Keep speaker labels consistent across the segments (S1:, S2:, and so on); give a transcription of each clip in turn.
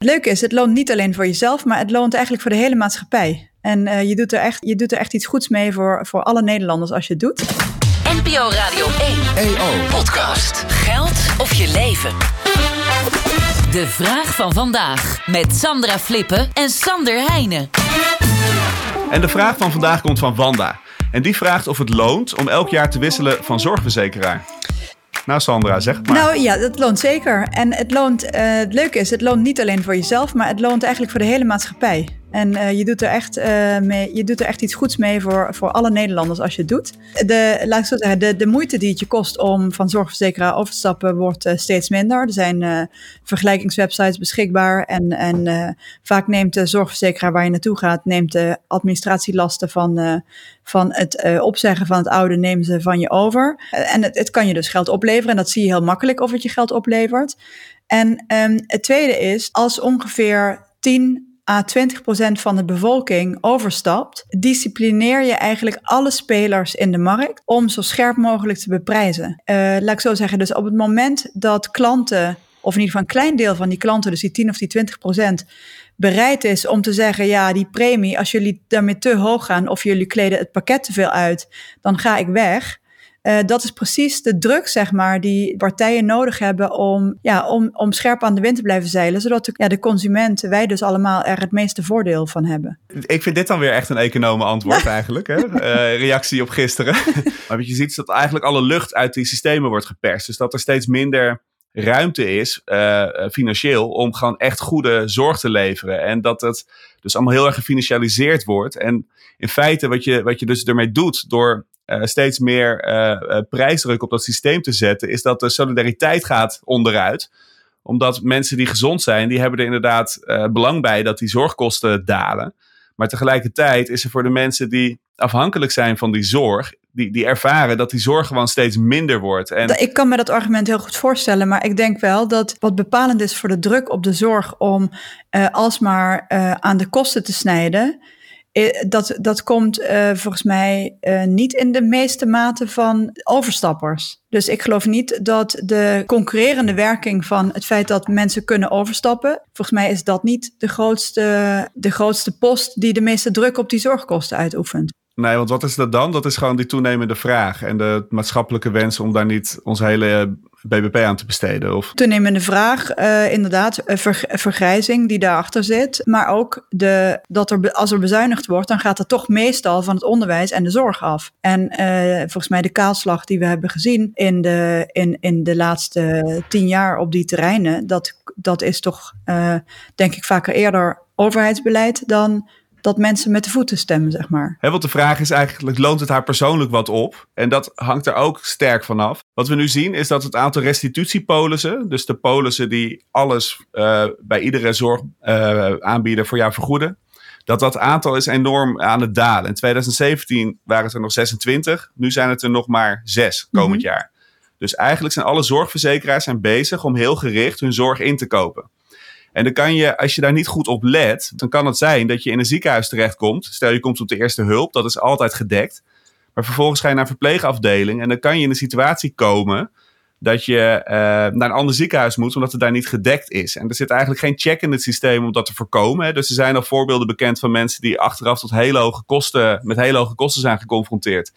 S1: Het leuke is, het loont niet alleen voor jezelf, maar het loont eigenlijk voor de hele maatschappij. En uh, je, doet er echt, je doet er echt iets goeds mee voor, voor alle Nederlanders als je het doet.
S2: NPO Radio 1 EO Podcast. Geld of je leven? De vraag van vandaag met Sandra Flippen en Sander Heijnen.
S3: En de vraag van vandaag komt van Wanda. En die vraagt of het loont om elk jaar te wisselen van zorgverzekeraar. Nou, Sandra, zeg maar.
S1: Nou ja, dat loont zeker. En het loont, uh, het leuke is, het loont niet alleen voor jezelf, maar het loont eigenlijk voor de hele maatschappij. En uh, je, doet er echt, uh, mee, je doet er echt iets goeds mee voor, voor alle Nederlanders als je het doet. De, laat ik zo zeggen, de, de moeite die het je kost om van zorgverzekeraar over te stappen wordt uh, steeds minder. Er zijn vergelijkingswebsites beschikbaar en, en vaak neemt de zorgverzekeraar waar je naartoe gaat, neemt de administratielasten van, van het opzeggen van het oude, nemen ze van je over. en het, het kan je dus geld opleveren en dat zie je heel makkelijk of het je geld oplevert. En um, het tweede is, als ongeveer 10 à 20% van de bevolking overstapt, disciplineer je eigenlijk alle spelers in de markt om zo scherp mogelijk te beprijzen. Uh, laat ik zo zeggen, dus op het moment dat klanten, of in ieder geval een klein deel van die klanten, dus die 10 of die 20%, bereid is om te zeggen: ja, die premie, als jullie daarmee te hoog gaan of jullie kleden het pakket te veel uit, dan ga ik weg. Uh, dat is precies de druk, zeg maar, die partijen nodig hebben om, ja, om, om scherp aan de wind te blijven zeilen. Zodat de, ja, de consumenten, wij dus allemaal er het meeste voordeel van hebben.
S3: Ik vind dit dan weer echt een economen antwoord eigenlijk. Hè? Uh, reactie op gisteren. maar wat je ziet is dat eigenlijk alle lucht uit die systemen wordt geperst. Dus dat er steeds minder ruimte is, uh, financieel, om gewoon echt goede zorg te leveren. En dat het dus allemaal heel erg gefinancialiseerd wordt. En in feite, wat je, wat je dus ermee doet door uh, steeds meer uh, prijsdruk op dat systeem te zetten, is dat de solidariteit gaat onderuit. Omdat mensen die gezond zijn, die hebben er inderdaad belang bij dat die zorgkosten dalen. Maar tegelijkertijd is er voor de mensen die afhankelijk zijn van die zorg, die, die ervaren dat die zorg gewoon steeds minder wordt.
S1: En... Ik kan me dat argument heel goed voorstellen, maar ik denk wel dat wat bepalend is voor de druk op de zorg om alsmaar aan de kosten te snijden, eh, dat, dat komt uh, volgens mij uh, niet in de meeste mate van overstappers. Dus ik geloof niet dat de concurrerende werking van het feit dat mensen kunnen overstappen, volgens mij is dat niet de grootste, de grootste post die de meeste druk op die zorgkosten uitoefent.
S3: Nee, want wat is dat dan? Dat is gewoon die toenemende vraag en de maatschappelijke wens om daar niet ons hele BBP aan te besteden? Of?
S1: Toenemende vraag, uh, inderdaad, ver, vergrijzing die daarachter zit. Maar ook de, dat er, als er bezuinigd wordt, dan gaat het toch meestal van het onderwijs en de zorg af. En uh, volgens mij de kaalslag die we hebben gezien in de, in, in de laatste tien jaar op die terreinen, dat, dat is toch, uh, denk ik, vaker eerder overheidsbeleid dan dat mensen met de voeten stemmen, zeg maar.
S3: He, want de vraag is eigenlijk, loont het haar persoonlijk wat op? En dat hangt er ook sterk vanaf. Wat we nu zien is dat het aantal restitutiepolissen, dus de polissen die alles uh, bij iedere zorgaanbieder uh, voor jou vergoeden, dat dat aantal is enorm aan het dalen. In 2017 waren het er nog 26, nu zijn het er nog maar 6 komend mm -hmm. jaar. Dus eigenlijk zijn alle zorgverzekeraars zijn bezig om heel gericht hun zorg in te kopen. En dan kan je, als je daar niet goed op let, dan kan het zijn dat je in een ziekenhuis terechtkomt. Stel je komt op de eerste hulp, dat is altijd gedekt. Maar vervolgens ga je naar een verpleegafdeling en dan kan je in een situatie komen dat je uh, naar een ander ziekenhuis moet, omdat het daar niet gedekt is. En er zit eigenlijk geen check in het systeem om dat te voorkomen. Hè. Dus er zijn al voorbeelden bekend van mensen die achteraf tot hele hoge kosten, met hele hoge kosten zijn geconfronteerd.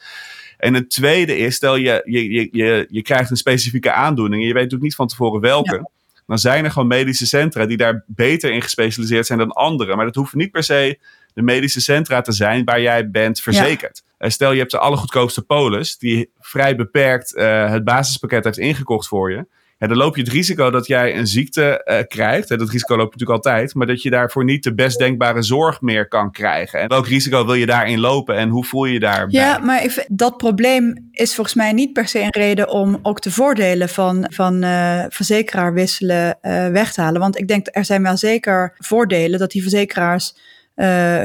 S3: En het tweede is, stel je, je, je, je, je krijgt een specifieke aandoening en je weet natuurlijk niet van tevoren welke. Dan zijn er gewoon medische centra die daar beter in gespecialiseerd zijn dan anderen. Maar dat hoeft niet per se de medische centra te zijn waar jij bent verzekerd. Ja. Stel je hebt de allergoedkoopste polis die vrij beperkt uh, het basispakket heeft ingekocht voor je ja, dan loop je het risico dat jij een ziekte uh, krijgt. Dat risico loop je natuurlijk altijd. Maar dat je daarvoor niet de best denkbare zorg meer kan krijgen. En welk risico wil je daarin lopen en hoe voel je je daarbij?
S1: Ja, maar dat probleem is volgens mij niet per se een reden om ook de voordelen van, van uh, verzekeraar wisselen uh, weg te halen. Want ik denk er zijn wel zeker voordelen dat die verzekeraars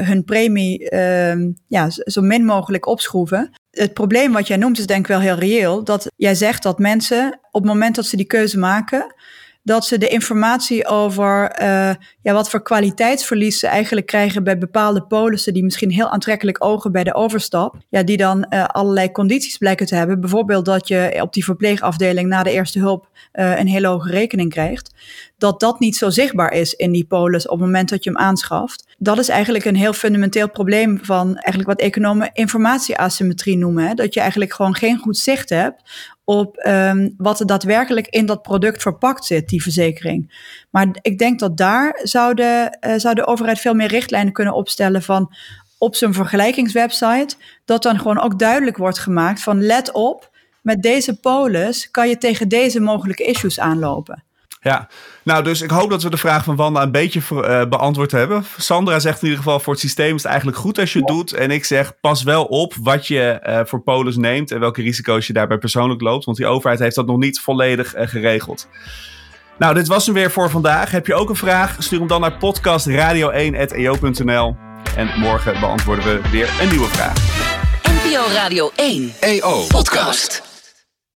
S1: hun premie uh, ja, zo min mogelijk opschroeven. Het probleem wat jij noemt is denk ik wel heel reëel. Dat jij zegt dat mensen op het moment dat ze die keuze maken, dat ze de informatie over uh, ja, wat voor kwaliteitsverlies ze eigenlijk krijgen bij bepaalde polissen die misschien heel aantrekkelijk ogen bij de overstap, ja, die dan uh, allerlei condities blijken te hebben. Bijvoorbeeld dat je op die verpleegafdeling na de eerste hulp uh, een hele hoge rekening krijgt. Dat dat niet zo zichtbaar is in die polis op het moment dat je hem aanschaft. Dat is eigenlijk een heel fundamenteel probleem van eigenlijk wat economen informatieasymmetrie noemen. Hè? Dat je eigenlijk gewoon geen goed zicht hebt op um, wat er daadwerkelijk in dat product verpakt zit, die verzekering. Maar ik denk dat daar zou de, uh, zou de overheid veel meer richtlijnen kunnen opstellen van op zijn vergelijkingswebsite, dat dan gewoon ook duidelijk wordt gemaakt van let op, met deze polis kan je tegen deze mogelijke issues aanlopen.
S3: Ja, nou dus ik hoop dat we de vraag van Wanda een beetje uh, beantwoord hebben. Sandra zegt in ieder geval voor het systeem is het eigenlijk goed als je het doet. En ik zeg pas wel op wat je uh, voor polis neemt en welke risico's je daarbij persoonlijk loopt. Want die overheid heeft dat nog niet volledig uh, geregeld. Nou, dit was hem weer voor vandaag. Heb je ook een vraag? Stuur hem dan naar podcastradio1.eo.nl En morgen beantwoorden we weer een nieuwe vraag.
S2: NPO Radio 1 EO Podcast.